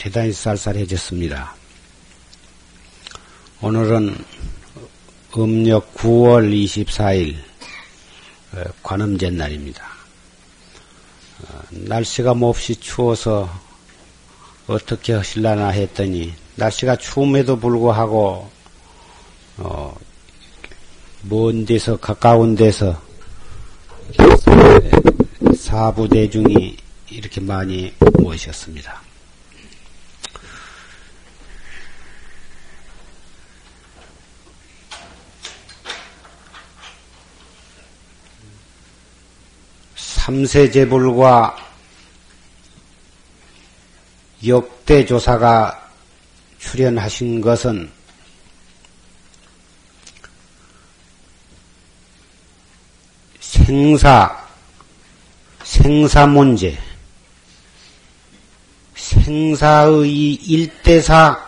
대단히 쌀쌀해졌습니다. 오늘은 음력 9월 24일 어, 관음제 날입니다. 어, 날씨가 몹시 추워서 어떻게 하실라나 했더니 날씨가 추움에도 불구하고 어, 먼 데서 가까운 데서 사부 대중이 이렇게 많이 모이셨습니다. 삼세제불과 역대 조사가 출연하신 것은 생사, 생사 문제, 생사의 일대사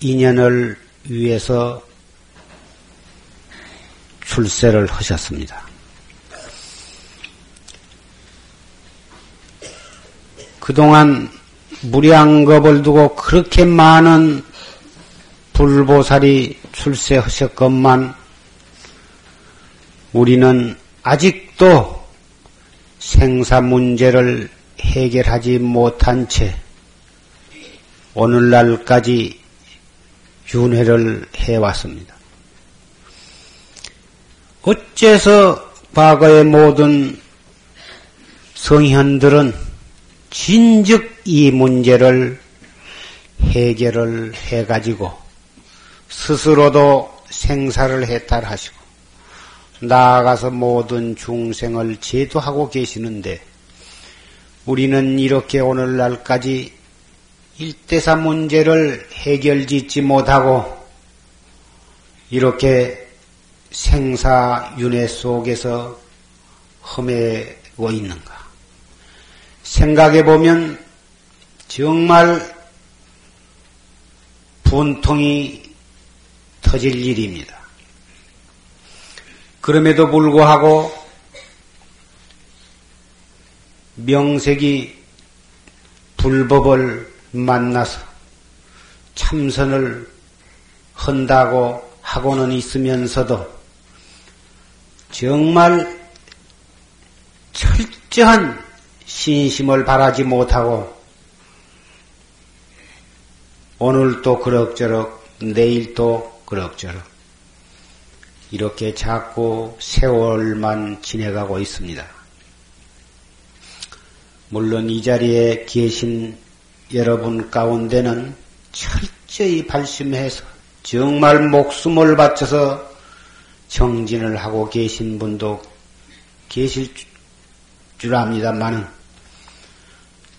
인연을 위해서 출세를 하셨습니다. 그동안 무량겁을 두고 그렇게 많은 불보살이 출세하셨건만 우리는 아직도 생사 문제를 해결하지 못한 채 오늘날까지 윤회를 해왔습니다. 어째서 과거의 모든 성현들은 진즉 이 문제를 해결을 해가지고 스스로도 생사를 해탈하시고 나아가서 모든 중생을 제도하고 계시는데 우리는 이렇게 오늘날까지 일대사 문제를 해결짓지 못하고 이렇게 생사 윤회 속에서 험해고 있는가? 생각해 보면 정말 분통이 터질 일입니다. 그럼에도 불구하고 명색이 불법을 만나서 참선을 한다고 하고는 있으면서도 정말 철저한 신심을 바라지 못하고 오늘도 그럭저럭 내일도 그럭저럭 이렇게 자꾸 세월만 지내가고 있습니다. 물론 이 자리에 계신 여러분 가운데는 철저히 발심해서 정말 목숨을 바쳐서 정진을 하고 계신 분도 계실 줄 압니다만은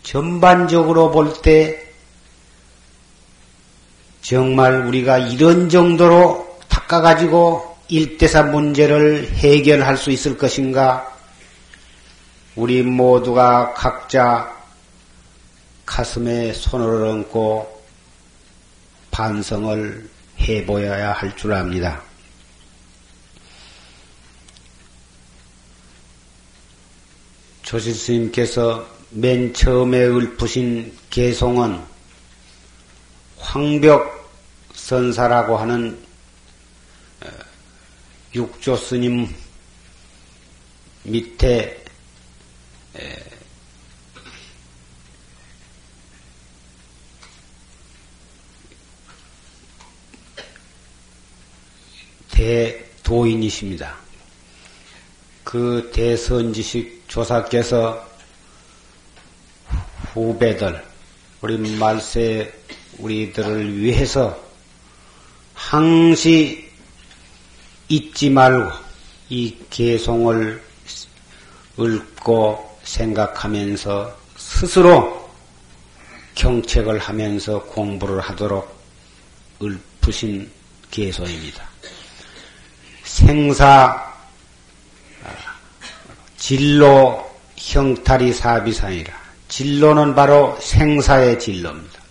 전반적으로 볼 때 정말 우리가 이런 정도로 닦아가지고 일대사 문제를 해결할 수 있을 것인가? 우리 모두가 각자 가슴에 손을 얹고 반성을 해보여야 할 줄 압니다. 조실 스님께서 맨 처음에 읊으신 개송은 황벽 선사라고 하는 어, 육조 스님 밑에 대도인이십니다. 그 대선지식 조사께서 후배들, 우리 말세 우리들을 위해서 항시 잊지 말고 이 개송을 읽고 생각하면서 스스로 경책을 하면서 공부를 하도록 읊으신 개소입니다. 생사 진로 형탈이 사비상이라 진로는 바로 생사의 진로입니다.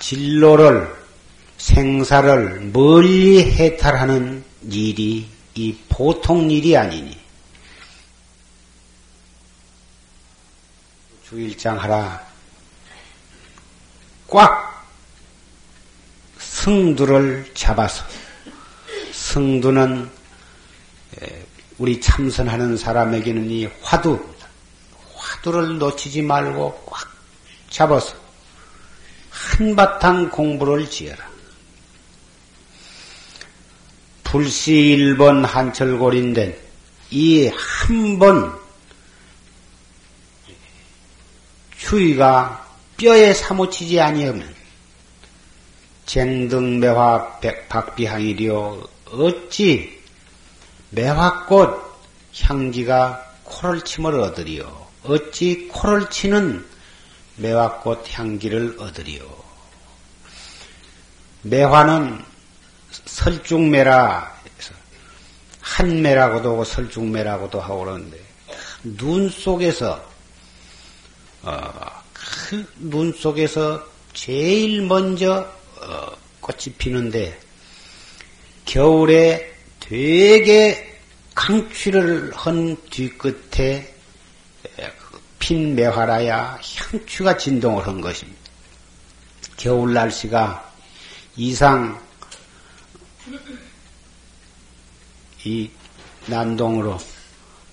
진로를, 생사를 멀리 해탈하는 일이 이 보통 일이 아니니. 주일장 하라. 꽉 승두를 잡아서 승두는 우리 참선하는 사람에게는 이 화두 화두를 놓치지 말고 꽉 잡아서 한바탕 공부를 지어라. 불시 1번 한철골인된 이 한 번 추위가 뼈에 사무치지 아니하면 쟁등매화 박비향이리요 어찌 매화꽃 향기가 코를 침을 얻으리요 어찌 코를 치는 매화꽃 향기를 얻으리요? 매화는 설중매라 한매라고도 하고 설중매라고도 하고 그러는데 눈 속에서 어, 그 눈 속에서 제일 먼저 어, 꽃이 피는데 겨울에 되게 강취를 한 뒤끝에 핀 매화라야 향취가 진동을 한 것입니다. 겨울 날씨가 이상 이 난동으로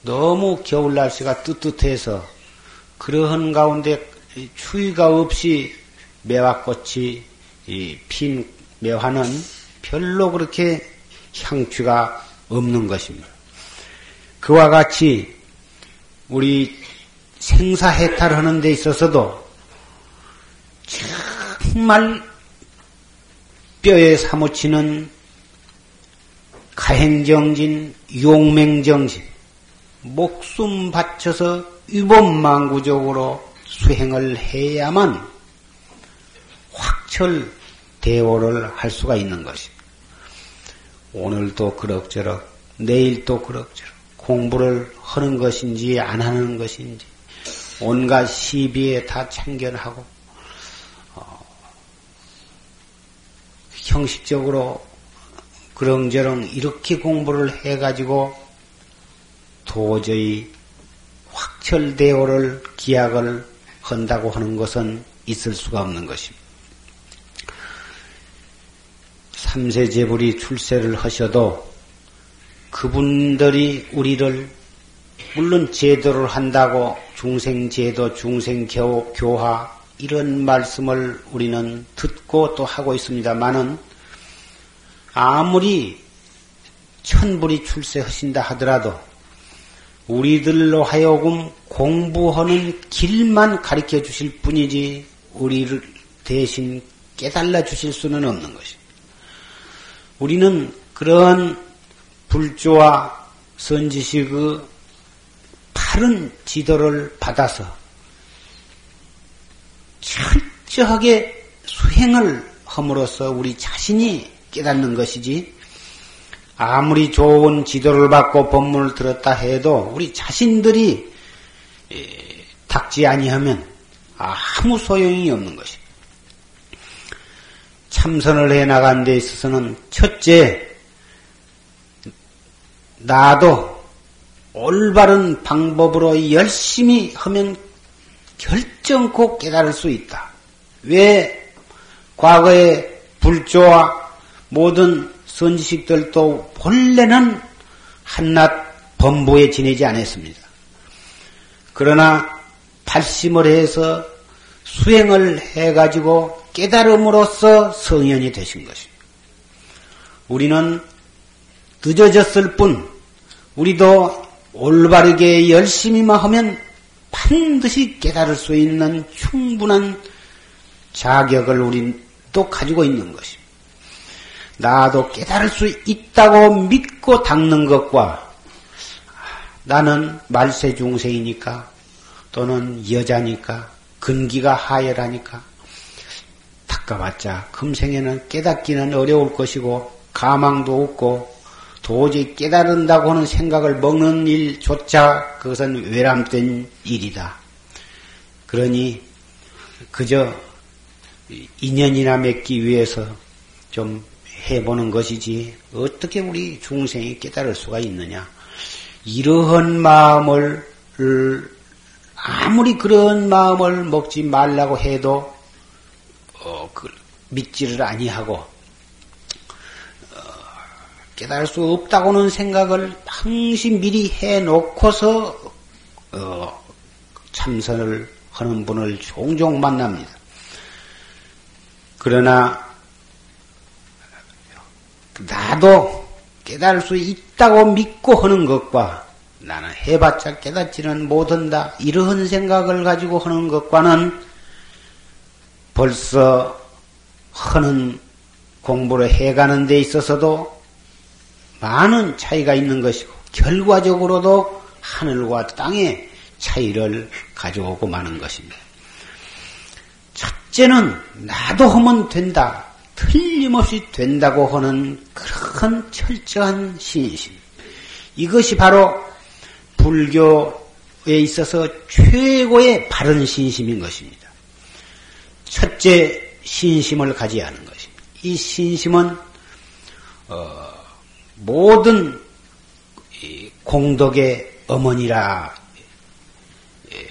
너무 겨울 날씨가 뜨뜻해서 그러한 가운데 추위가 없이 매화꽃이 핀 매화는 별로 그렇게 향취가 없는 것입니다. 그와 같이 우리 생사해탈하는 데 있어서도 정말 뼈에 사무치는 가행정진, 용맹정진, 목숨 바쳐서 위법망구적으로 수행을 해야만 확철 대오를 할 수가 있는 것입니다. 오늘도 그럭저럭, 내일도 그럭저럭 공부를 하는 것인지 안 하는 것인지 온갖 시비에 다 참견하고 어, 형식적으로 그렁저렁 이렇게 공부를 해가지고 도저히 확철대오를 기약을 한다고 하는 것은 있을 수가 없는 것입니다. 삼세 제불이 출세를 하셔도 그분들이 우리를 물론 제도를 한다고 중생 제도, 중생 교화 이런 말씀을 우리는 듣고 또 하고 있습니다만은 아무리 천불이 출세하신다 하더라도 우리들로 하여금 공부하는 길만 가르쳐 주실 뿐이지 우리를 대신 깨달아 주실 수는 없는 것입니다. 우리는 그런 불조와 선지식의 그 바른 지도를 받아서 철저하게 수행을 함으로써 우리 자신이 깨닫는 것이지 아무리 좋은 지도를 받고 법문을 들었다 해도 우리 자신들이 닥지 아니하면 아무 소용이 없는 것입니다. 참선을 해 나간 데 있어서는 첫째 나도 올바른 방법으로 열심히 하면 결정코 깨달을 수 있다. 왜 과거의 불조와 모든 선지식들도 본래는 한낱 범부에 지내지 않았습니다. 그러나 발심을 해서 수행을 해가지고 깨달음으로써 성현이 되신 것입니다. 우리는 늦어졌을 뿐 우리도 올바르게 열심히만 하면 반드시 깨달을 수 있는 충분한 자격을 우리도 가지고 있는 것입니다. 나도 깨달을 수 있다고 믿고 닦는 것과 나는 말세 중생이니까 또는 여자니까 근기가 하열하니까 닦아봤자 금생에는 깨닫기는 어려울 것이고 가망도 없고 도저히 깨달은다고 하는 생각을 먹는 일조차 그것은 외람된 일이다. 그러니 그저 인연이나 맺기 위해서 좀 해보는 것이지 어떻게 우리 중생이 깨달을 수가 있느냐. 이러한 마음을 아무리 그런 마음을 먹지 말라고 해도 어, 그, 믿지를 아니하고 어, 깨달을 수 없다고는 생각을 항시 미리 해놓고서 어, 참선을 하는 분을 종종 만납니다. 그러나 나도 깨달을 수 있다고 믿고 하는 것과 나는 해봤자 깨닫지는 못한다 이러한 생각을 가지고 하는 것과는 벌써 하는 공부를 해가는 데 있어서도 많은 차이가 있는 것이고 결과적으로도 하늘과 땅의 차이를 가져오고 마는 것입니다. 첫째는 나도 하면 된다. 틀림없이 된다고 하는 그런 철저한 신심. 이것이 바로 불교에 있어서 최고의 바른 신심인 것입니다. 첫째 신심을 가져야 하는 것입니다. 이 신심은 어, 모든 공덕의 어머니라 예,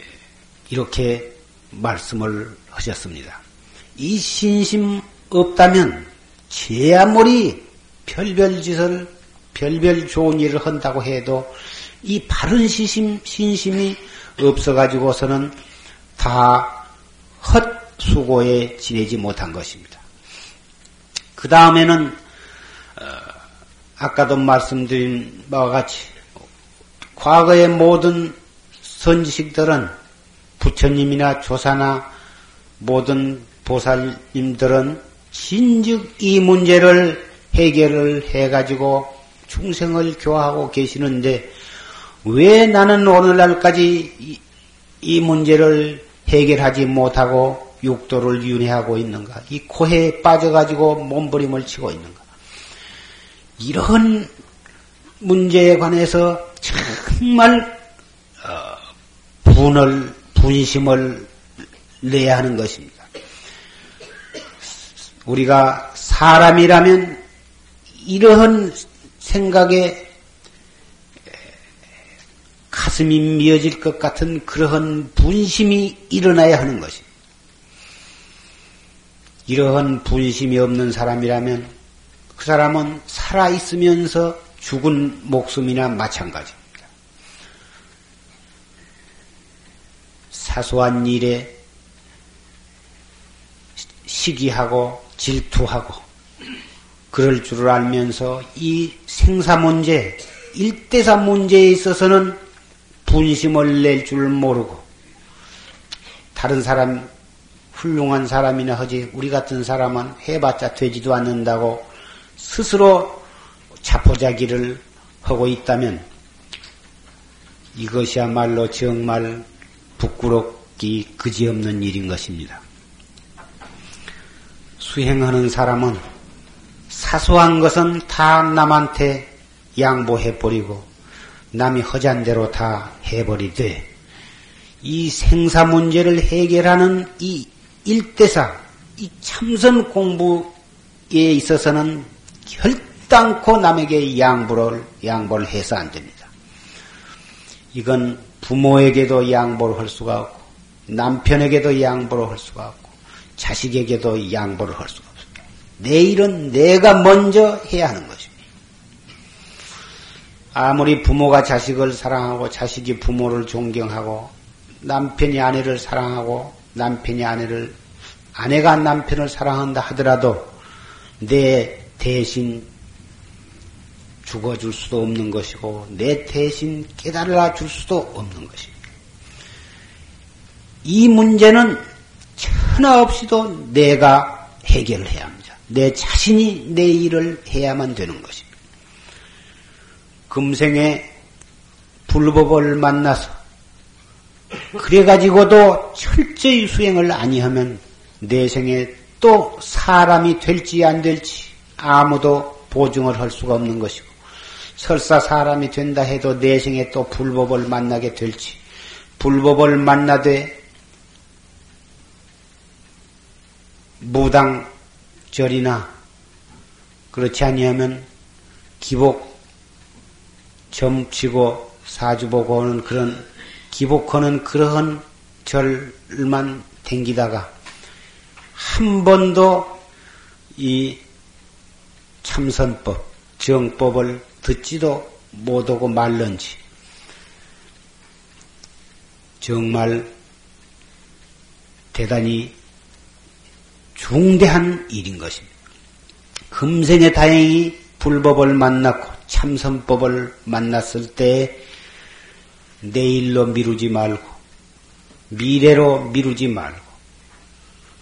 이렇게 말씀을 하셨습니다. 이 신심 없다면 제 아무리 별별 짓을 별별 좋은 일을 한다고 해도 이 바른 시심, 신심이 없어가지고서는 다 헛수고에 지내지 못한 것입니다. 그 다음에는, 어, 아까도 말씀드린 바와 같이, 과거의 모든 선지식들은 부처님이나 조사나 모든 보살님들은 진즉 이 문제를 해결을 해가지고 중생을 교화하고 계시는데 왜 나는 오늘날까지 이, 이 문제를 해결하지 못하고 육도를 윤회하고 있는가? 이 코에 빠져가지고 몸부림을 치고 있는가? 이런 문제에 관해서 정말 어, 분을 분심을 내야 하는 것입니다. 우리가 사람이라면 이러한 생각에 가슴이 미어질 것 같은 그러한 분심이 일어나야 하는 것입니다. 이러한 분심이 없는 사람이라면 그 사람은 살아있으면서 죽은 목숨이나 마찬가지입니다. 사소한 일에 시기하고 질투하고 그럴 줄을 알면서 이 생사 문제, 일대사 문제에 있어서는 분심을 낼 줄 모르고 다른 사람 훌륭한 사람이나 하지 우리 같은 사람은 해봤자 되지도 않는다고 스스로 자포자기를 하고 있다면 이것이야말로 정말 부끄럽기 그지없는 일인 것입니다. 수행하는 사람은 사소한 것은 다 남한테 양보해버리고 남이 허잔 대로 다 해버리되 이 생사 문제를 해결하는 이 일대사, 이 참선 공부에 있어서는 결단코 남에게 양보를, 양보를 해서 안 됩니다. 이건 부모에게도 양보를 할 수가 없고, 남편에게도 양보를 할 수가 없고, 자식에게도 양보를 할 수가 없습니다. 내 일은 내가 먼저 해야 하는 것입니다. 아무리 부모가 자식을 사랑하고 자식이 부모를 존경하고 남편이 아내를 사랑하고 남편이 아내를 아내가 남편을 사랑한다 하더라도 내 대신 죽어줄 수도 없는 것이고 내 대신 깨달아 줄 수도 없는 것입니다. 이 문제는 천하 없이도 내가 해결을 해야 합니다. 내 자신이 내 일을 해야만 되는 것입니다. 금생에 불법을 만나서 그래가지고도 철저히 수행을 아니하면 내생에 또 사람이 될지 안 될지 아무도 보증을 할 수가 없는 것이고 설사 사람이 된다 해도 내생에 또 불법을 만나게 될지 불법을 만나되 무당절이나 그렇지 아니하면 기복 점치고 사주보고 하는 그런 기복하는 그러한 절만 댕기다가 한 번도 이 참선법, 정법을 듣지도 못하고 말는지 정말 대단히 중대한 일인 것입니다. 금생에 다행히 불법을 만났고 참선법을 만났을 때 내일로 미루지 말고 미래로 미루지 말고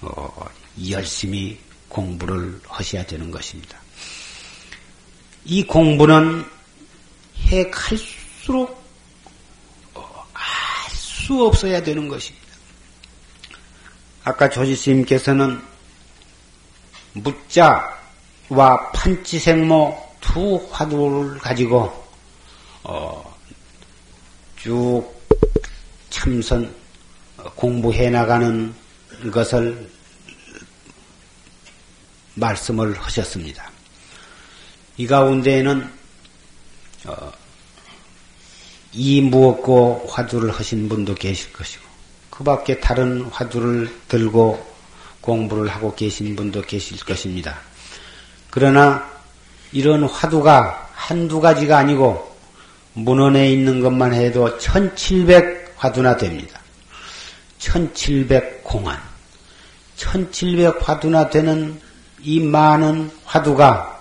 어, 열심히 공부를 하셔야 되는 것입니다. 이 공부는 해 갈수록 어, 알수 없어야 되는 것입니다. 아까 조지스님께서는 묻자와 판치생모 두 화두를 가지고 어, 쭉 참선 공부해 나가는 것을 말씀을 하셨습니다. 이 가운데에는 어, 이 무엇고 화두를 하신 분도 계실 것이고 그 밖에 다른 화두를 들고 공부를 하고 계신 분도 계실 것입니다. 그러나 이런 화두가 한두 가지가 아니고 문헌에 있는 것만 해도 1700 화두나 됩니다. 1700 공안. 1700 화두나 되는 이 많은 화두가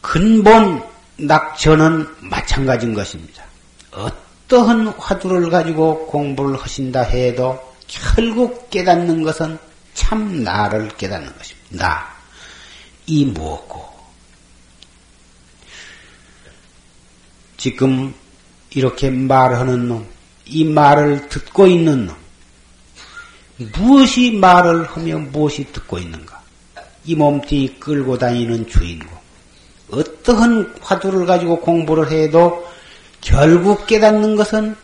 근본 낙천은 마찬가지인 것입니다. 어떠한 화두를 가지고 공부를 하신다 해도 결국 깨닫는 것은 참 나를 깨닫는 것입니다. 나. 이 무엇고. 지금 이렇게 말하는 놈, 이 말을 듣고 있는 놈, 무엇이 말을 하며 무엇이 듣고 있는가? 이 몸뚱이 끌고 다니는 주인공. 어떠한 화두를 가지고 공부를 해도 결국 깨닫는 것은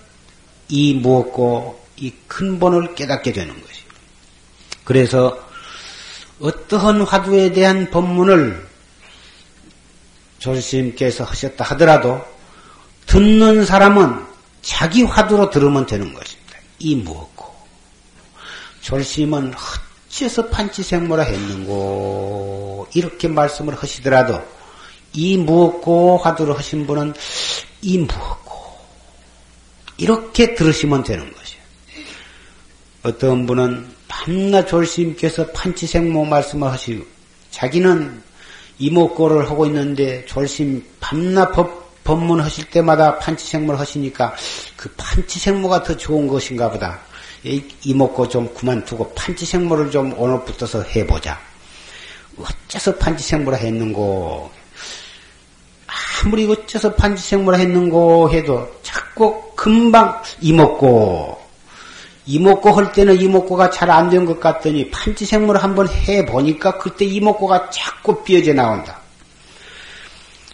이 무엇고 이 근본을 깨닫게 되는 것이. 그래서 어떠한 화두에 대한 법문을 조스님께서 하셨다 하더라도 듣는 사람은 자기 화두로 들으면 되는 것입니다. 이 무엇고 조스님은 어째서 판치생모라 했는고 이렇게 말씀을 하시더라도 이 무엇고 화두를 하신 분은 이 무엇고 이렇게 들으시면 되는 것이에요. 어떤 분은 밤낮 졸심께서 판치생모 말씀을 하시고 자기는 이목고를 하고 있는데 졸심 밤낮 법, 법문 하실 때마다 판치생모를 하시니까 그 판치생모가 더 좋은 것인가 보다. 이목고 좀 그만두고 판치생모를 좀 오늘부터서 해보자. 어째서 판치생모를 했는고 아무리 어째서 판치생모를 했는고 해도 자꾸 금방 이먹고 이먹고 할 때는 이먹고가 잘 안 된 것 같더니 판치생모를 한번 해보니까 그때 이먹고가 자꾸 삐어져 나온다.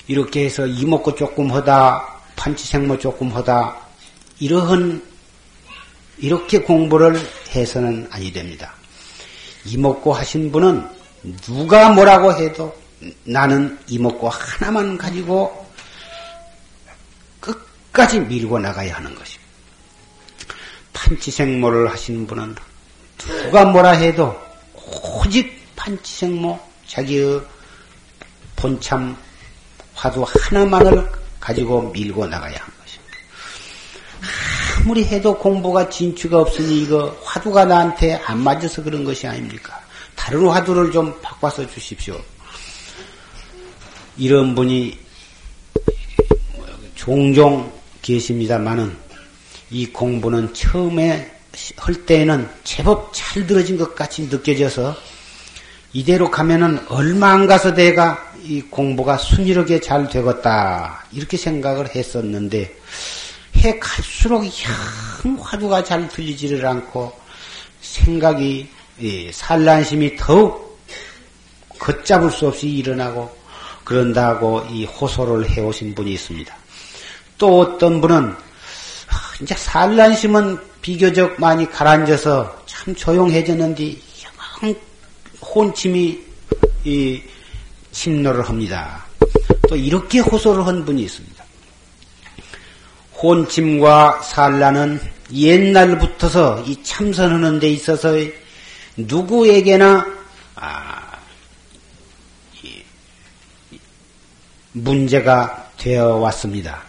이렇게 해서 이먹고 조금 하다 판치생모 조금 하다 이러한 이렇게 공부를 해서는 아니 됩니다. 이먹고 하신 분은 누가 뭐라고 해도 나는 이먹고 하나만 가지고 끝까지 밀고 나가야 하는 것입니다. 판치생모를 하시는 분은 누가 뭐라 해도 오직 판치생모 자기의 본참 화두 하나만을 가지고 밀고 나가야 하는 것입니다. 아무리 해도 공부가 진취가 없으니 이거 화두가 나한테 안 맞아서 그런 것이 아닙니까? 다른 화두를 좀 바꿔서 주십시오. 이런 분이 종종 계십니다만은 이 공부는 처음에 할 때에는 제법 잘 들어진 것 같이 느껴져서 이대로 가면은 얼마 안 가서 내가 이 공부가 순이하게 잘 되겠다 이렇게 생각을 했었는데 해 갈수록 영 화두가 잘 들리지를 않고 생각이 산란심이 더욱 걷잡을 수 없이 일어나고 그런다고 이 호소를 해오신 분이 있습니다. 또 어떤 분은 이제 산란심은 비교적 많이 가라앉아서 참 조용해졌는데 영 혼침이 이 침노를 합니다. 또 이렇게 호소를 한 분이 있습니다. 혼침과 산란은 옛날부터서 이 참선하는 데 있어서 누구에게나 문제가 되어 왔습니다.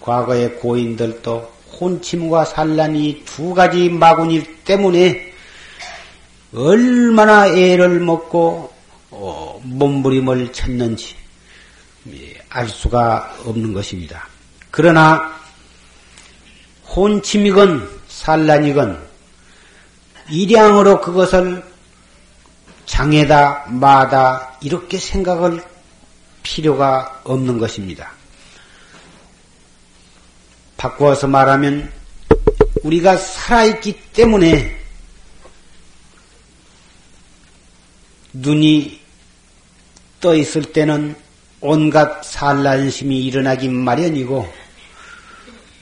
과거의 고인들도 혼침과 산란이 두 가지 마구니 때문에 얼마나 애를 먹고 어, 몸부림을 쳤는지 예, 알 수가 없는 것입니다. 그러나 혼침이건 산란이건 일양으로 그것을 장애다 마다 이렇게 생각할 필요가 없는 것입니다. 바꾸어서 말하면 우리가 살아있기 때문에 눈이 떠 있을 때는 온갖 산란심이 일어나기 마련이고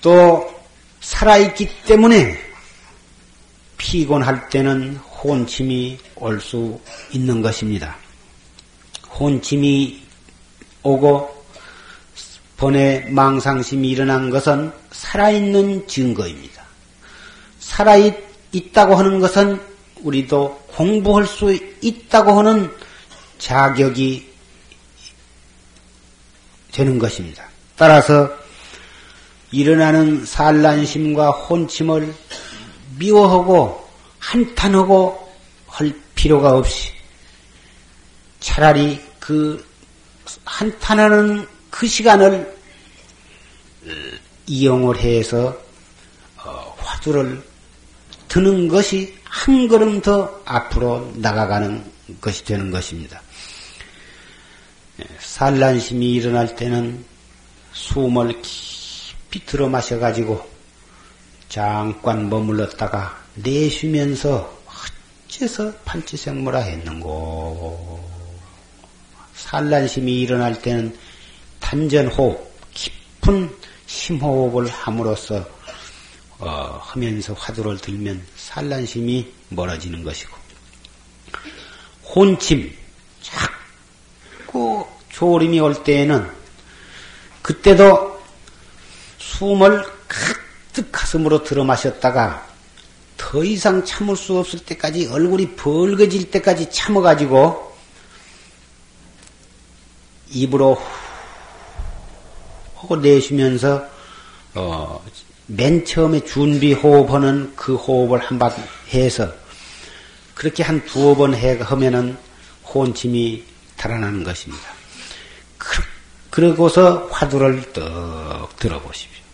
또 살아있기 때문에 피곤할 때는 혼침이 올 수 있는 것입니다. 혼침이 오고 번에 망상심이 일어난 것은 살아있는 증거입니다. 살아있다고 하는 것은 우리도 공부할 수 있다고 하는 자격이 되는 것입니다. 따라서 일어나는 산란심과 혼침을 미워하고 한탄하고 할 필요가 없이 차라리 그 한탄하는 그 시간을 이용을 해서 어, 화두를 드는 것이 한 걸음 더 앞으로 나가가는 것이 되는 것입니다. 예, 산란심이 일어날 때는 숨을 깊이 들어 마셔가지고 잠깐 머물렀다가 내쉬면서 어째서 판치생모라 했는고. 산란심이 일어날 때는 단전호흡, 깊은 심호흡을 함으로써 어, 하면서 화두를 들면 산란심이 멀어지는 것이고. 혼침 자꾸 조림이 올 때에는 그때도 숨을 가득 가슴으로 들어 마셨다가 더 이상 참을 수 없을 때까지 얼굴이 벌거질 때까지 참아가지고 입으로 하고 내쉬면서 어, 맨 처음에 준비 호흡하는 그 호흡을 한 번 해서 그렇게 한 두어 번 해, 하면은 혼침이 달아나는 것입니다. 그러고서 화두를 떡 들어보십시오.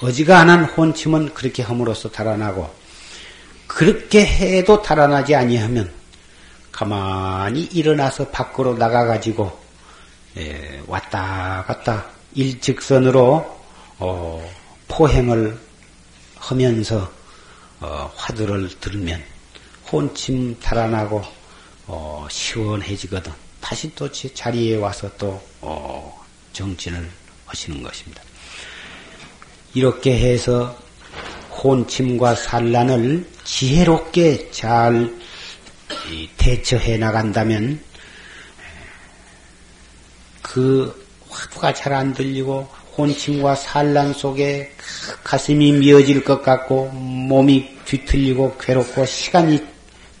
어지간한 혼침은 그렇게 함으로써 달아나고 그렇게 해도 달아나지 아니하면 가만히 일어나서 밖으로 나가가지고 예, 왔다 갔다 일직선으로 어, 포행을 하면서 어, 화두를 들으면 혼침 달아나고 어, 시원해지거든. 다시 또 자리에 와서 또 어, 정진을 하시는 것입니다. 이렇게 해서 혼침과 산란을 지혜롭게 잘 대처해 나간다면 그 화두가 잘 안 들리고 혼침과 산란 속에 가슴이 미어질 것 같고 몸이 뒤틀리고 괴롭고 시간이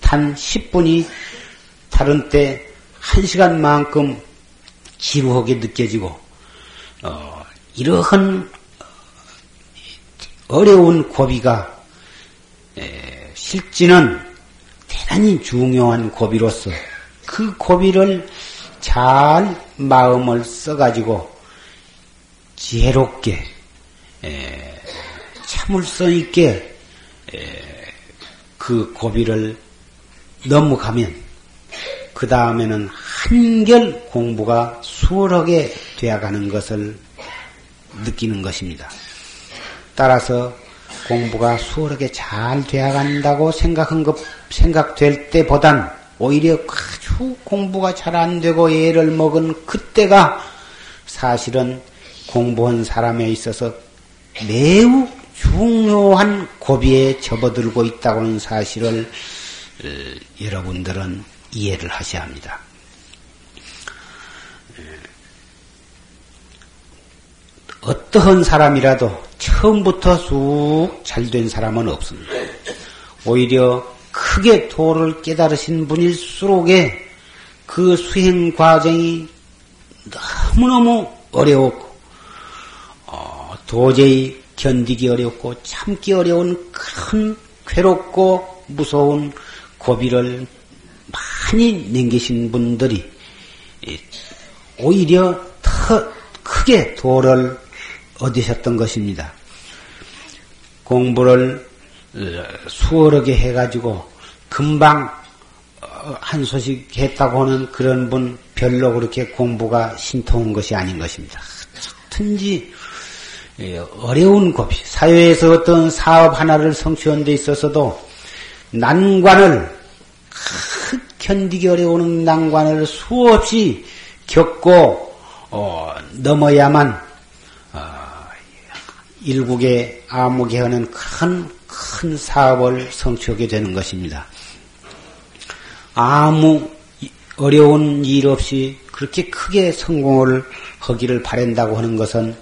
단 10분이 다른 때 1시간만큼 지루하게 느껴지고 어, 이러한 어려운 고비가 에, 실지는 대단히 중요한 고비로서 그 고비를 잘 마음을 써가지고 지혜롭게 에, 참을성 있게 에, 그 고비를 넘어가면 그 다음에는 한결 공부가 수월하게 되어가는 것을 느끼는 것입니다. 따라서 공부가 수월하게 잘 되어간다고 생각한 것, 생각될 때보단 오히려 아주 공부가 잘 안 되고 애를 먹은 그때가 사실은 공부한 사람에 있어서 매우 중요한 고비에 접어들고 있다고 하는 사실을 어, 여러분들은 이해를 하셔야 합니다. 어떠한 사람이라도 처음부터 쑥 잘 된 사람은 없습니다. 오히려 크게 도를 깨달으신 분일수록에 그 수행 과정이 너무너무 어려웠고, 어, 도저히 견디기 어렵고 참기 어려운 큰 괴롭고 무서운 고비를 많이 남기신 분들이 오히려 더 크게 도를 얻으셨던 것입니다. 공부를 어, 수월하게 해가지고 금방 어, 한 소식 했다고 하는 그런 분 별로 그렇게 공부가 신통한 것이 아닌 것입니다. 어떤지 예, 어려운 고비, 사회에서 어떤 사업 하나를 성취하는 데 있어서도 난관을 견디기 어려운 난관을 수없이 겪고 어, 넘어야만 어, 일국의 암흑에 하는 큰, 큰 사업을 성취하게 되는 것입니다. 아무 어려운 일 없이 그렇게 크게 성공을 하기를 바란다고 하는 것은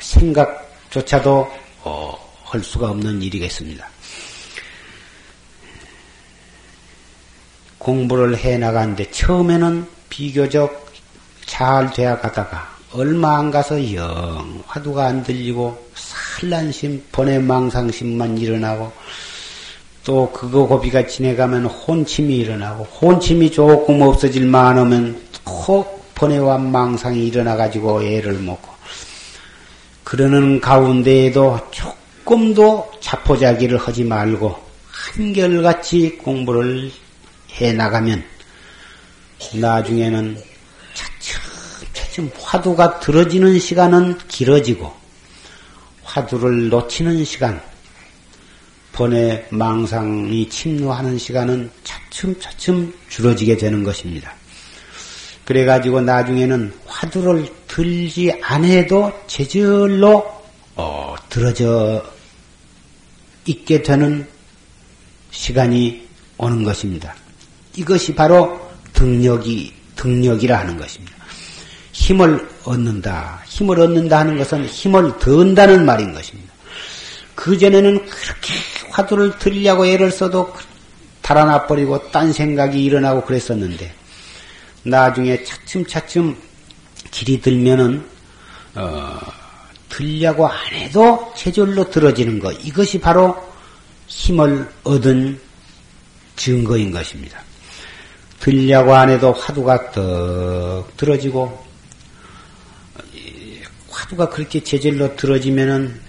생각조차도 어, 할 수가 없는 일이겠습니다. 공부를 해 나가는데 처음에는 비교적 잘 되어 가다가 얼마 안 가서 영 화두가 안 들리고 산란심, 번외망상심만 일어나고 또 그거 고비가 지내가면 혼침이 일어나고 혼침이 조금 없어질 만 하면 코 번외와 망상이 일어나가지고 애를 먹고 그러는 가운데에도 조금도 자포자기를 하지 말고 한결같이 공부를 해 나가면 나중에는 차츰 차츰 화두가 들어지는 시간은 길어지고 화두를 놓치는 시간, 번외 망상이 침노하는 시간은 차츰차츰 줄어지게 되는 것입니다. 그래가지고 나중에는 화두를 들지 않아도 제절로 어, 들어져 있게 되는 시간이 오는 것입니다. 이것이 바로 등력이 등력이라 하는 것입니다. 힘을 얻는다. 힘을 얻는다 하는 것은 힘을 든다는 말인 것입니다. 그전에는 그렇게 화두를 들려고 애를 써도 달아나 버리고 딴 생각이 일어나고 그랬었는데 나중에 차츰차츰 길이 들면은 어, 들려고 안 해도 제절로 들어지는 것 이것이 바로 힘을 얻은 증거인 것입니다. 들려고 안 해도 화두가 떡 들어지고 화두가 그렇게 제절로 들어지면은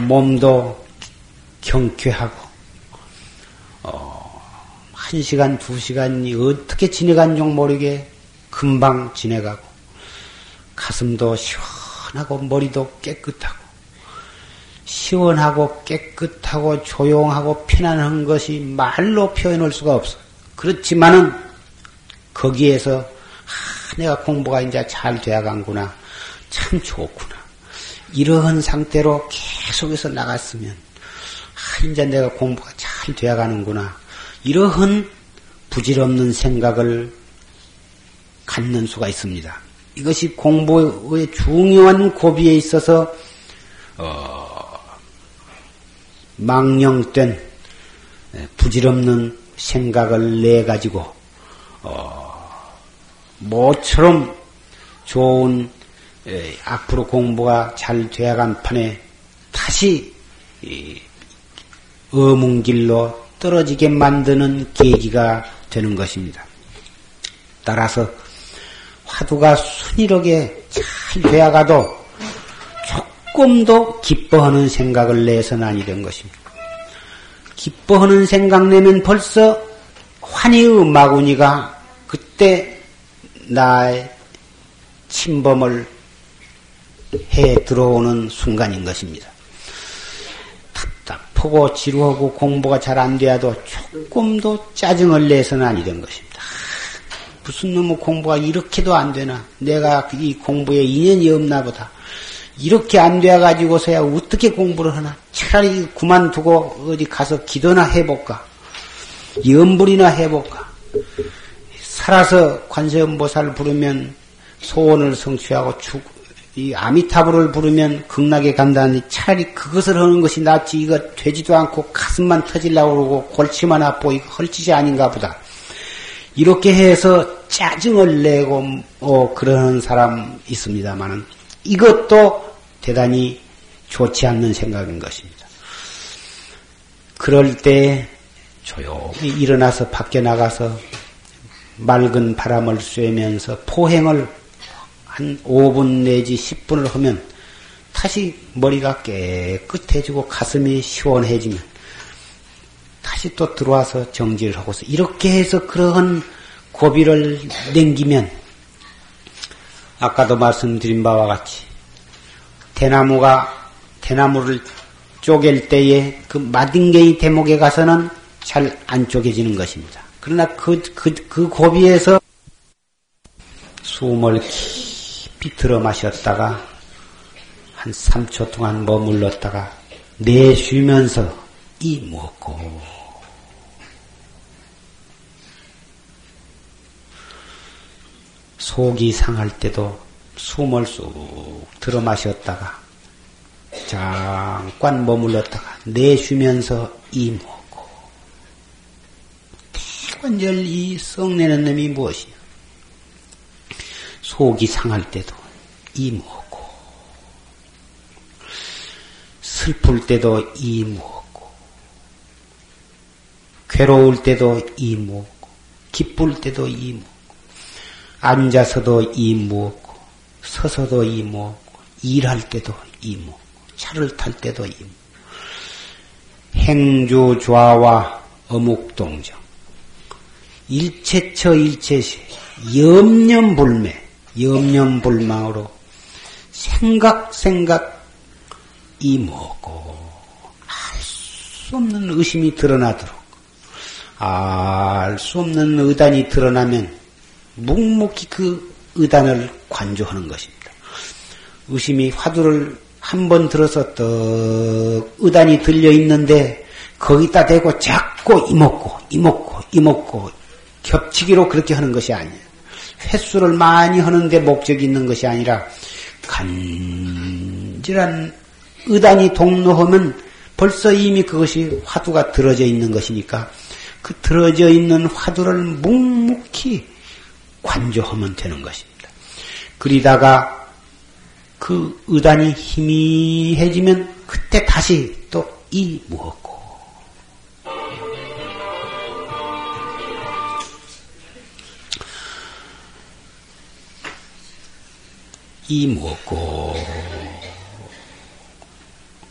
몸도 경쾌하고 한 시간, 두 시간이 어떻게 지내간 줄 모르게 금방 지내가고, 가슴도 시원하고, 머리도 깨끗하고, 시원하고, 깨끗하고, 조용하고, 편안한 것이 말로 표현할 수가 없어. 그렇지만은, 거기에서, 아, 내가 공부가 이제 잘 되어간구나. 참 좋구나. 이러한 상태로 계속해서 나갔으면, 아, 이제 내가 공부가 잘 되어가는구나. 이러한 부질없는 생각을 갖는 수가 있습니다. 이것이 공부의 중요한 고비에 있어서 어, 망령된 부질없는 생각을 내 가지고 어, 모처럼 좋은 에, 앞으로 공부가 잘 되어간 판에 다시 이, 어문길로 떨어지게 만드는 계기가 되는 것입니다. 따라서 화두가 순이하게 잘 되어가도 조금도 기뻐하는 생각을 내서는 아니 된 것입니다. 기뻐하는 생각 내면 벌써 환희의 마구니가 그때 나의 침범을 해 들어오는 순간인 것입니다. 답답하고 지루하고 공부가 잘안 돼도 조금도 짜증을 내서는 아니 된 것입니다. 무슨 놈의 공부가 이렇게도 안 되나? 내가 이 공부에 인연이 없나 보다. 이렇게 안 돼가지고서야 어떻게 공부를 하나? 차라리 그만두고 어디 가서 기도나 해볼까? 염불이나 해볼까? 살아서 관세음보살 부르면 소원을 성취하고 죽, 이 아미타불을 부르면 극락에 간다니 차라리 그것을 하는 것이 낫지 이거 되지도 않고 가슴만 터질라고 그러고 골치만 아프고 이거 헐짓이 아닌가 보다. 이렇게 해서 짜증을 내고 어 그러는 사람 있습니다만은 이것도 대단히 좋지 않는 생각인 것입니다. 그럴 때 조용히 일어나서 밖에 나가서 맑은 바람을 쐬면서 포행을 한 5분 내지 10분을 하면 다시 머리가 깨끗해지고 가슴이 시원해지면 다시 또 들어와서 정지를 하고서 이렇게 해서 그러한 고비를 냉기면 아까도 말씀드린 바와 같이 대나무가 대나무를 쪼갤 때에 그 마딩갱이 대목에 가서는 잘 안 쪼개지는 것입니다. 그러나 그, 그, 그 고비에서 숨을 들어 마셨다가 한 3초 동안 머물렀다가 내쉬면서 이 먹고. 속이 상할 때도 숨을 쑥 들어 마셨다가 잠깐 머물렀다가 내쉬면서 이 먹고. 대관절 이 썩내는 놈이 무엇이냐 속이 상할 때도 이무었고 슬플 때도 이무었고 괴로울 때도 이무었고 기쁠 때도 이무었고 앉아서도 이무었고 서서도 이무었고 일할 때도 이무었고 차를 탈 때도 이무 행주 좌와 어묵동정. 일체처 일체시 염념불매 염념불망으로 생각 생각 이 뭐고 알 수 없는 의심이 드러나도록 알 수 없는 의단이 드러나면 묵묵히 그 의단을 관조하는 것입니다. 의심이 화두를 한 번 들어서 떡 의단이 들려 있는데 거기다 대고 자꾸 이먹고 이먹고 이먹고 겹치기로 그렇게 하는 것이 아니에요. 횟수를 많이 하는데 목적이 있는 것이 아니라 간절한 의단이 동로하면 벌써 이미 그것이 화두가 들어져 있는 것이니까 그 들어져 있는 화두를 묵묵히 관조하면 되는 것입니다. 그리다가 그 의단이 희미해지면 그때 다시 또 이 무엇 이 무엇고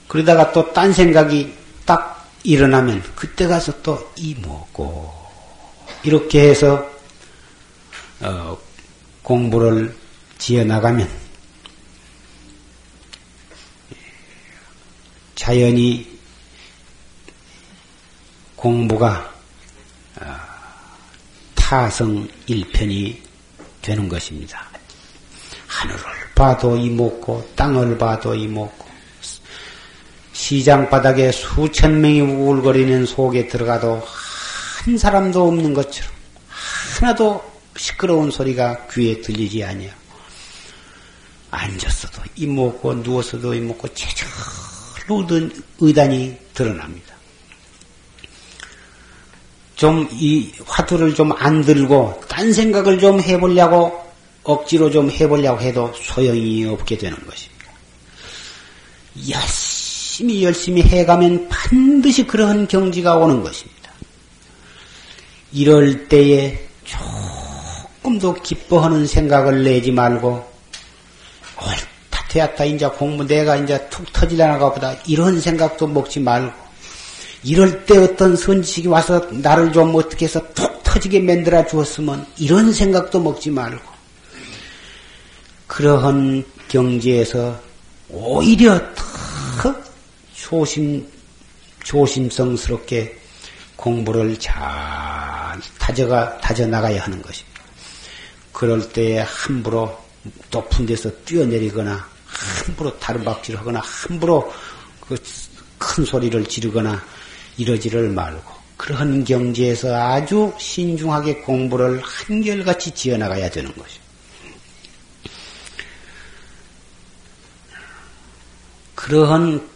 그러다가 또 딴 생각이 딱 일어나면 그때 가서 또 이 무엇고 이렇게 해서 어, 공부를 지어 나가면 자연히 공부가 어, 타성 일편이 되는 것입니다. 하늘을 봐도 이먹고 땅을 봐도 이먹고 시장 바닥에 수천 명이 우울거리는 속에 들어가도 한 사람도 없는 것처럼 하나도 시끄러운 소리가 귀에 들리지 아니야. 앉았어도 이먹고 누웠어도 이먹고 제절로 의단이 드러납니다. 좀 이 화두를 좀 안 들고 딴 생각을 좀 해보려고 억지로 좀 해보려고 해도 소용이 없게 되는 것입니다. 열심히 열심히 해가면 반드시 그러한 경지가 오는 것입니다. 이럴 때에 조금도 기뻐하는 생각을 내지 말고 옳다 되었다 이제 공부 내가 이제 툭 터지려나가 보다 이런 생각도 먹지 말고 이럴 때 어떤 선지식이 와서 나를 좀 어떻게 해서 툭 터지게 만들어 주었으면 이런 생각도 먹지 말고 그러한 경지에서 오히려 더 조심, 조심성스럽게 공부를 잘 다져가, 다져나가야 하는 것입니다. 그럴 때 함부로 높은 데서 뛰어내리거나, 함부로 다른박질 하거나, 함부로 그 큰 소리를 지르거나, 이러지를 말고, 그러한 경지에서 아주 신중하게 공부를 한결같이 지어나가야 되는 것입니다. 그러한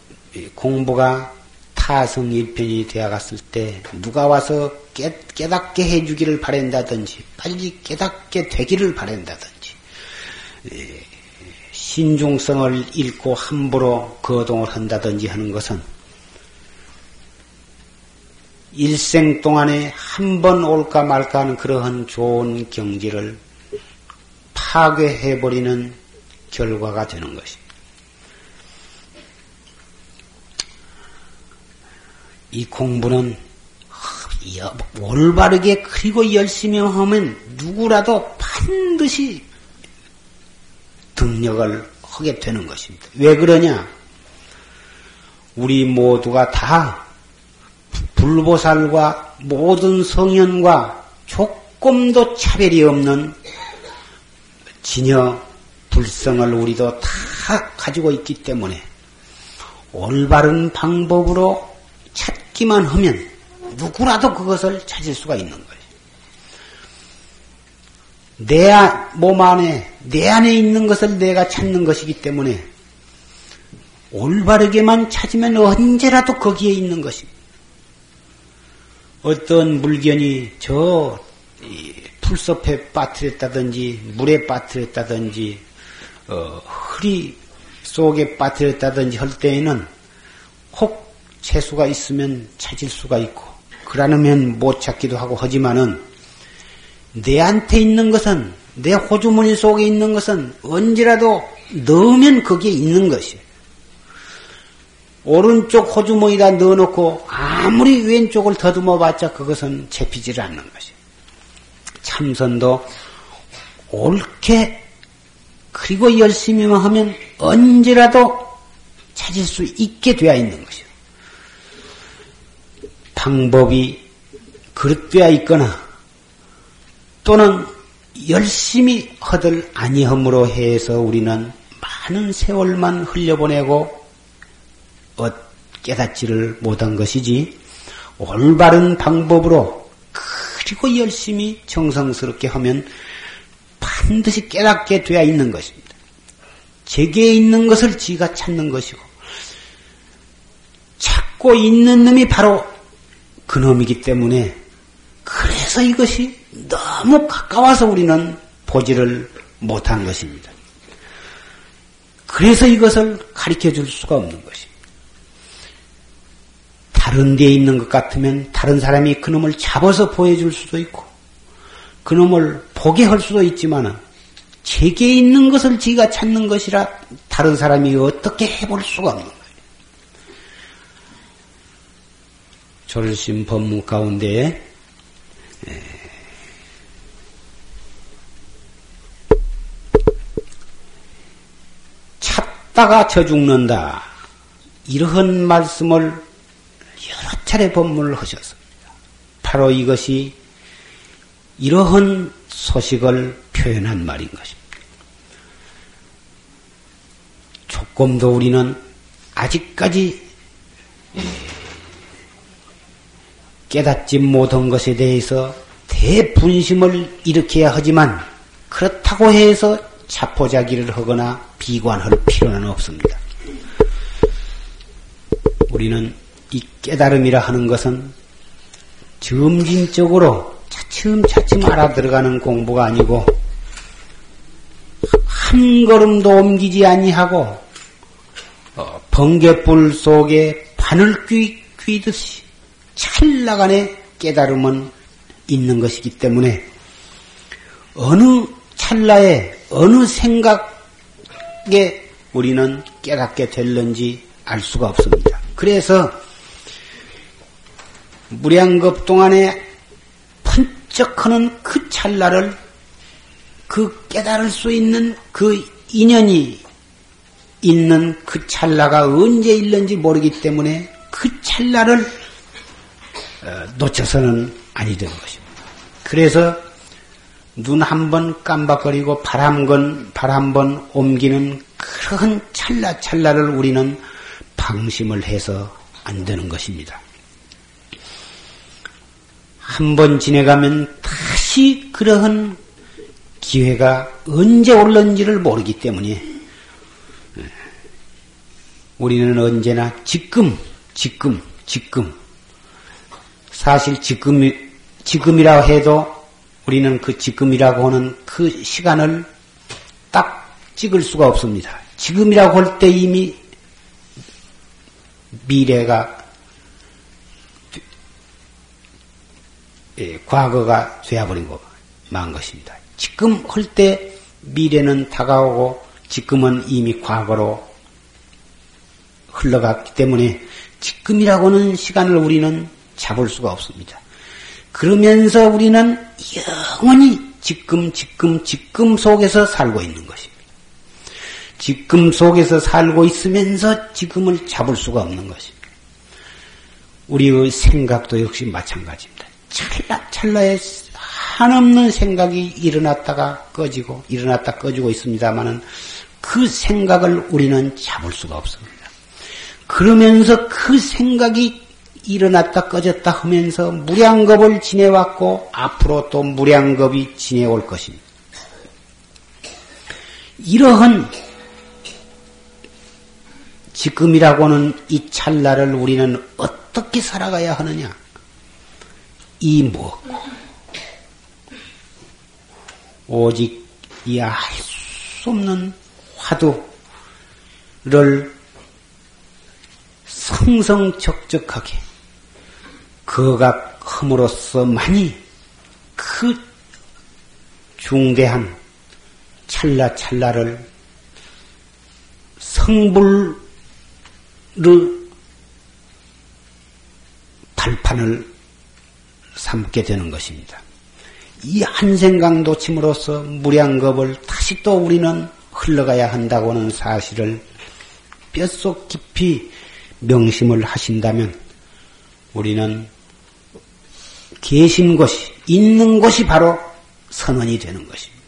공부가 타성 일편이 되어갔을 때 누가 와서 깨, 깨닫게 해주기를 바란다든지 빨리 깨닫게 되기를 바란다든지 신중성을 잃고 함부로 거동을 한다든지 하는 것은 일생 동안에 한 번 올까 말까 하는 그러한 좋은 경지를 파괴해버리는 결과가 되는 것입니다. 이 공부는 올바르게 그리고 열심히 하면 누구라도 반드시 등력을 하게 되는 것입니다. 왜 그러냐? 우리 모두가 다 불보살과 모든 성현과 조금도 차별이 없는 진여 불성을 우리도 다 가지고 있기 때문에 올바른 방법으로 찾기만 하면 누구라도 그것을 찾을 수가 있는 거예요. 내 몸 안에, 내 안에 있는 것을 내가 찾는 것이기 때문에 올바르게만 찾으면 언제라도 거기에 있는 것입니다. 어떤 물견이 저 풀숲에 빠뜨렸다든지 물에 빠뜨렸다든지 어, 흐리 속에 빠뜨렸다든지 할 때에는 혹 채수가 있으면 찾을 수가 있고 그러면 못 찾기도 하고 하지만은 내한테 있는 것은 내 호주머니 속에 있는 것은 언제라도 넣으면 거기에 있는 것이에요. 오른쪽 호주머니에다 넣어놓고 아무리 왼쪽을 더듬어 봤자 그것은 잡히질 않는 것이에요. 참선도 옳게 그리고 열심히만 하면 언제라도 찾을 수 있게 되어 있는 것이요. 방법이 그릇되어 있거나 또는 열심히 허들 아니함으로 해서 우리는 많은 세월만 흘려보내고 깨닫지를 못한 것이지 올바른 방법으로 그리고 열심히 정성스럽게 하면 반드시 깨닫게 되어 있는 것입니다. 제게 있는 것을 지가 찾는 것이고 찾고 있는 놈이 바로 그놈이기 때문에 그래서 이것이 너무 가까워서 우리는 보지를 못한 것입니다. 그래서 이것을 가르쳐 줄 수가 없는 것입니다. 다른 데에 있는 것 같으면 다른 사람이 그놈을 잡아서 보여줄 수도 있고 그놈을 보게 할 수도 있지만 제게 있는 것을 지가 찾는 것이라 다른 사람이 어떻게 해볼 수가 없는 졸심 법문 가운데 찾다가 저 죽는다. 이러한 말씀을 여러 차례 법문을 하셨습니다. 바로 이것이 이러한 소식을 표현한 말인 것입니다. 조금도 우리는 아직까지 깨닫지 못한 것에 대해서 대분심을 일으켜야 하지만 그렇다고 해서 자포자기를 하거나 비관할 필요는 없습니다. 우리는 이 깨달음이라 하는 것은 점진적으로 차츰차츰 알아들어가는 공부가 아니고 한 걸음도 옮기지 아니하고 어, 번개불 속에 바늘 뀌, 뀌듯이 찰나간의 깨달음은 있는 것이기 때문에 어느 찰나에 어느 생각에 우리는 깨닫게 될는지 알 수가 없습니다. 그래서 무량겁 동안에 번쩍하는 그 찰나를 그 깨달을 수 있는 그 인연이 있는 그 찰나가 언제 있는지 모르기 때문에 그 찰나를 어, 놓쳐서는 아니 되는 것입니다. 그래서 눈 한 번 깜박거리고 발 한 번, 발 한 번 옮기는 그런 찰나찰나를 우리는 방심을 해서 안 되는 것입니다. 한 번 지내가면 다시 그러한 기회가 언제 올는지를 모르기 때문에 우리는 언제나 지금, 지금, 지금. 사실 지금, 지금이라고 해도 우리는 그 지금이라고 하는 그 시간을 딱 찍을 수가 없습니다. 지금이라고 할 때 이미 미래가 예, 과거가 되어버린 것만 것입니다. 지금 할 때 미래는 다가오고 지금은 이미 과거로 흘러갔기 때문에 지금이라고는 시간을 우리는 잡을 수가 없습니다. 그러면서 우리는 영원히 지금, 지금, 지금 속에서 살고 있는 것입니다. 지금 속에서 살고 있으면서 지금을 잡을 수가 없는 것입니다. 우리의 생각도 역시 마찬가지입니다. 찰나, 찰나에 한없는 생각이 일어났다가 꺼지고, 일어났다 꺼지고 있습니다만은 그 생각을 우리는 잡을 수가 없습니다. 그러면서 그 생각이 일어났다 꺼졌다 하면서 무량겁을 지내왔고 앞으로 또 무량겁이 지내올 것입니다. 이러한 지금이라고는 이 찰나를 우리는 어떻게 살아가야 하느냐? 이 무엇고 오직 이 알 수 없는 화두를 성성적적하게 거각함으로써많이 그 중대한 찰나찰나를 성불의 발판을 삼게 되는 것입니다. 이 한생강 도 침으로써 무량겁을 다시 또 우리는 흘러가야 한다고는 사실을 뼛속 깊이 명심을 하신다면 우리는 계신 곳이, 있는 곳이 바로 선언이 되는 것입니다.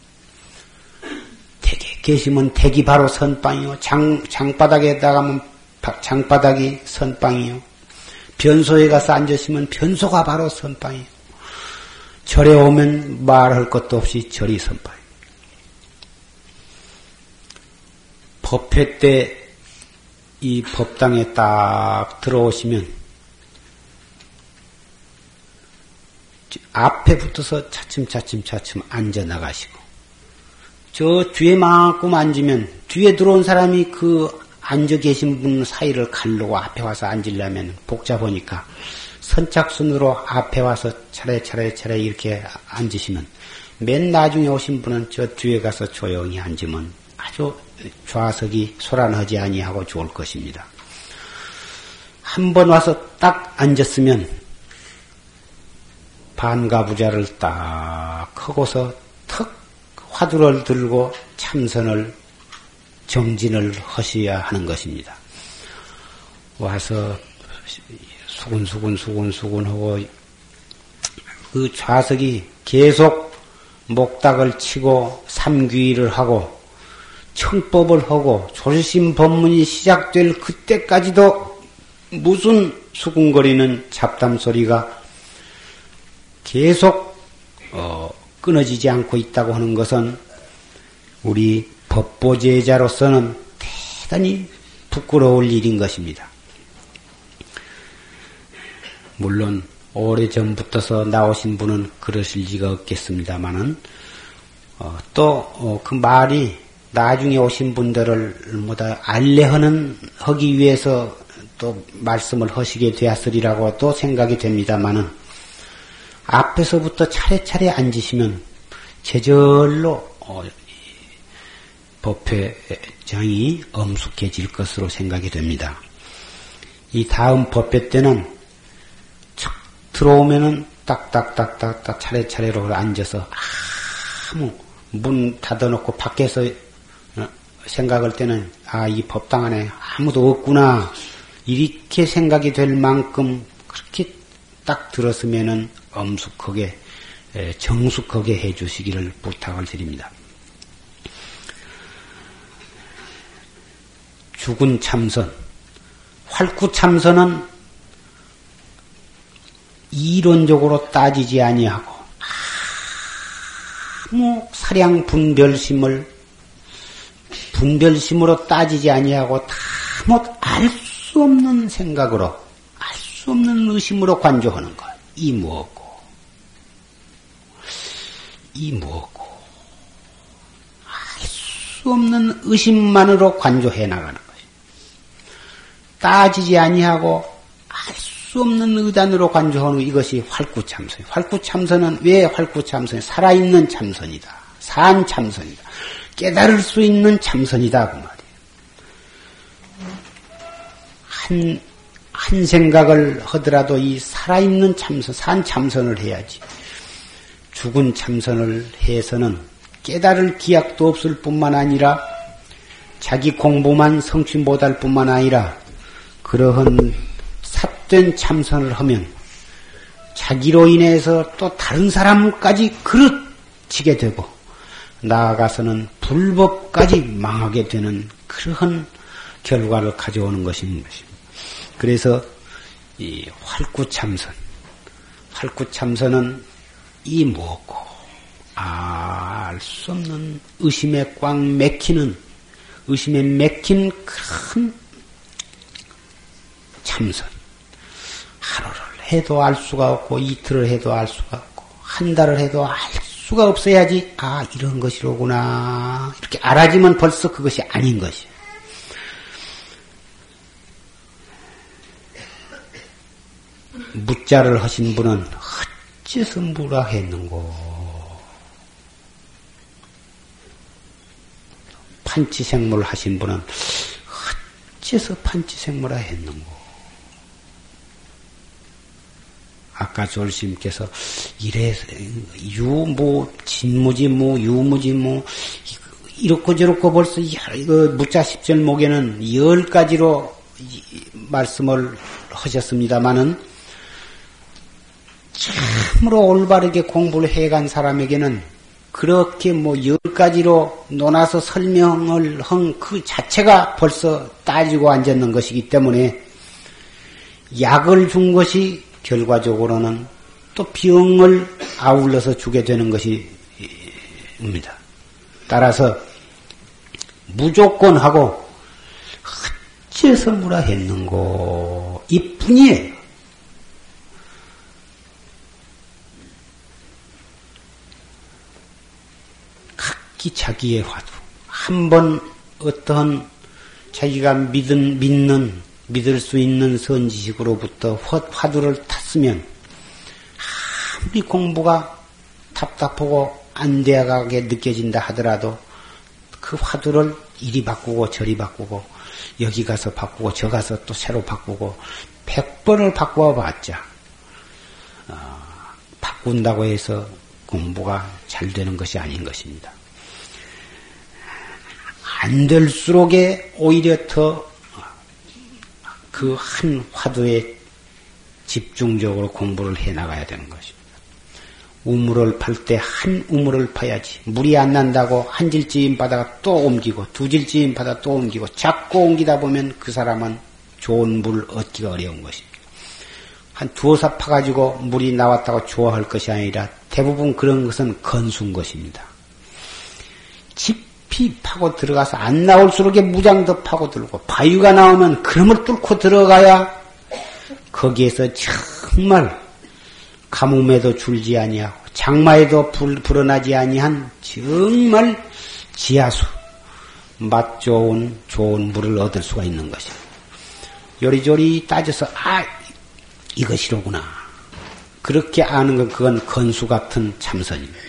댁에 계시면 댁이 바로 선빵이요. 장, 장바닥에 나가면 장바닥이 선빵이요. 변소에 가서 앉으시면 변소가 바로 선빵이요. 절에 오면 말할 것도 없이 절이 선빵이요. 법회 때 이 법당에 딱 들어오시면 앞에 붙어서 차츰차츰 차츰 앉아 나가시고 저 뒤에 만큼 앉으면 뒤에 들어온 사람이 그 앉아 계신 분 사이를 가르고 앞에 와서 앉으려면 복잡하니까 선착순으로 앞에 와서 차례차례 차례 이렇게 앉으시면 맨 나중에 오신 분은 저 뒤에 가서 조용히 앉으면 아주 좌석이 소란하지 아니하고 좋을 것입니다. 한 번 와서 딱 앉았으면 반가부자를 딱 하고서 턱 화두를 들고 참선을 정진을 하셔야 하는 것입니다. 와서 수근수근 수근수근 하고 그 좌석이 계속 목닥을 치고 삼귀를 하고 청법을 하고 조심 법문이 시작될 그때까지도 무슨 수군거리는 잡담 소리가 계속 어, 끊어지지 않고 있다고 하는 것은 우리 법보제자로서는 대단히 부끄러울 일인 것입니다. 물론 오래 전부터서 나오신 분은 그러실 리가 없겠습니다만은 어, 또그 어, 말이 나중에 오신 분들을 뭐다 알레하는 하기 위해서 또 말씀을 하시게 되었으리라고 또 생각이 됩니다만은 앞에서부터 차례차례 앉으시면 제절로 어, 법회장이 엄숙해질 것으로 생각이 됩니다. 이 다음 법회 때는 들어오면은 딱딱딱딱딱 차례차례로 앉아서 아무 문 닫아놓고 밖에서 어, 생각할 때는 아 이 법당 안에 아무도 없구나 이렇게 생각이 될 만큼 그렇게 딱 들었으면은 엄숙하게 정숙하게 해주시기를 부탁을 드립니다. 죽은 참선, 활구 참선은 이론적으로 따지지 아니하고 아무 사량 분별심을 분별심으로 따지지 아니하고 다 사못 알수 없는 생각으로, 알 수 없는 의심으로 관조하는 것. 이 무엇고, 이 무엇고, 알 수 없는 의심만으로 관조해 나가는 것이. 따지지 아니하고 알 수 없는 의단으로 관조하는 이것이 활구참선. 활구참선은 왜 활구참선이 살아있는 참선이다. 산 참선이다. 깨달을 수 있는 참선이다. 그 말이에요. 한, 한 생각을 하더라도 이 살아있는 참선, 산 참선을 해야지. 죽은 참선을 해서는 깨달을 기약도 없을 뿐만 아니라 자기 공부만 성취 못할 뿐만 아니라 그러한 삿된 참선을 하면 자기로 인해서 또 다른 사람까지 그릇지게 되고 나아가서는 불법까지 망하게 되는 그러한 결과를 가져오는 것인 것입니다. 그래서 이 활구참선, 활구참선은 이 무엇고 알수 없는 의심에 꽉 맥히는 의심에 맥힌 큰 참선. 하루를 해도 알 수가 없고 이틀을 해도 알 수가 없고 한 달을 해도 알 수가 없어야지 아 이런 것이로구나 이렇게 알아지면 벌써 그것이 아닌 것이야. 묻자를 하신 분은 어째서 무라 했는고? 판치생물 하신 분은 어째서 판치생물화 했는고? 아까 졸심께서 이래 유뭐 진무지무 유무지무 이렇고 저렇고 벌써 이거 무자 십절목에는 열 가지로 말씀을 하셨습니다마는 참으로 올바르게 공부를 해간 사람에게는 그렇게 뭐 열 가지로 논아서 설명을 한 그 자체가 벌써 따지고 앉았는 것이기 때문에 약을 준 것이 결과적으로는 또 병을 아울러서 주게 되는 것입니다. 따라서 무조건 하고 어째서 무라 했는고 이뿐이에요. 각기 자기의 화두. 한 번 어떤 자기가 믿은, 믿는 믿을 수 있는 선지식으로부터 화두를 탔으면 아무리 공부가 답답하고 안 되어가게 느껴진다 하더라도 그 화두를 이리 바꾸고 저리 바꾸고 여기 가서 바꾸고 저 가서 또 새로 바꾸고 백 번을 바꾸어 봤자 어, 바꾼다고 해서 공부가 잘 되는 것이 아닌 것입니다. 안 될수록에 오히려 더 그 한 화두에 집중적으로 공부를 해 나가야 되는 것입니다. 우물을 팔 때 한 우물을 파야지. 물이 안 난다고 한 질지인 바다가 또 옮기고 두 질지인 바다 또 옮기고 자꾸 옮기다 보면 그 사람은 좋은 물을 얻기가 어려운 것입니다. 한 두어 사 파가지고 물이 나왔다고 좋아할 것이 아니라 대부분 그런 것은 건수인 것입니다. 집 깊이 파고 들어가서 안 나올수록 무장 더 파고 들고 바위가 나오면 그름을 뚫고 들어가야 거기에서 정말 가뭄에도 줄지 아니하고 장마에도 불, 불어나지 아니한 정말 지하수 맛 좋은 좋은 물을 얻을 수가 있는 것입니다. 요리조리 따져서 아 이것이로구나 그렇게 아는 건 그건 건수 같은 참선입니다.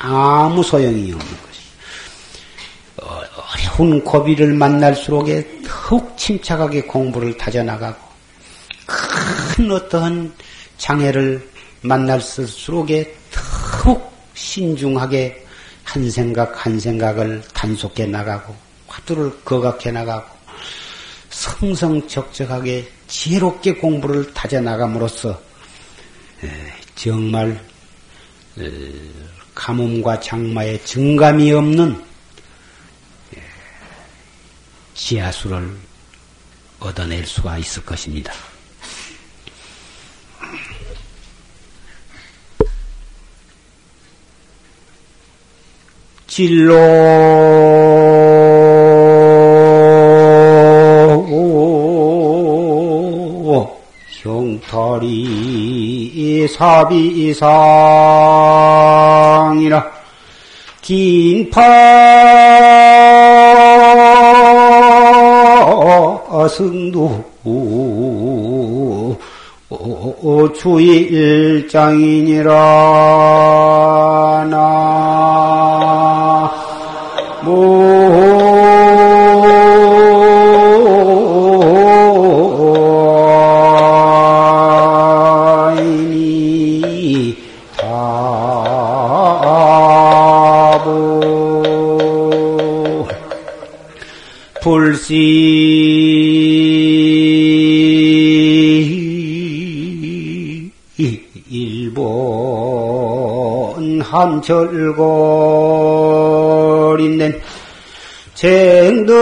아무 소용이 없는 것. 어려운 고비를 만날수록에 더욱 침착하게 공부를 다져나가고 큰 어떠한 장애를 만날수록에 더욱 신중하게 한 생각 한 생각을 단속해 나가고 화두를 거각해 나가고 성성적적하게 지혜롭게 공부를 다져 나감으로써 정말 가뭄과 장마에 증감이 없는 지하수를 얻어낼 수가 있을 것입니다. 진로 형탈이 사비상이라 긴팔 승두 주일장이니라. 나 불시 일본 한철거린는 쟁덕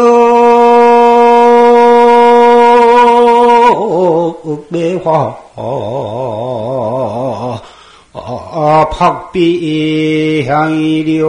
매화 박비향이리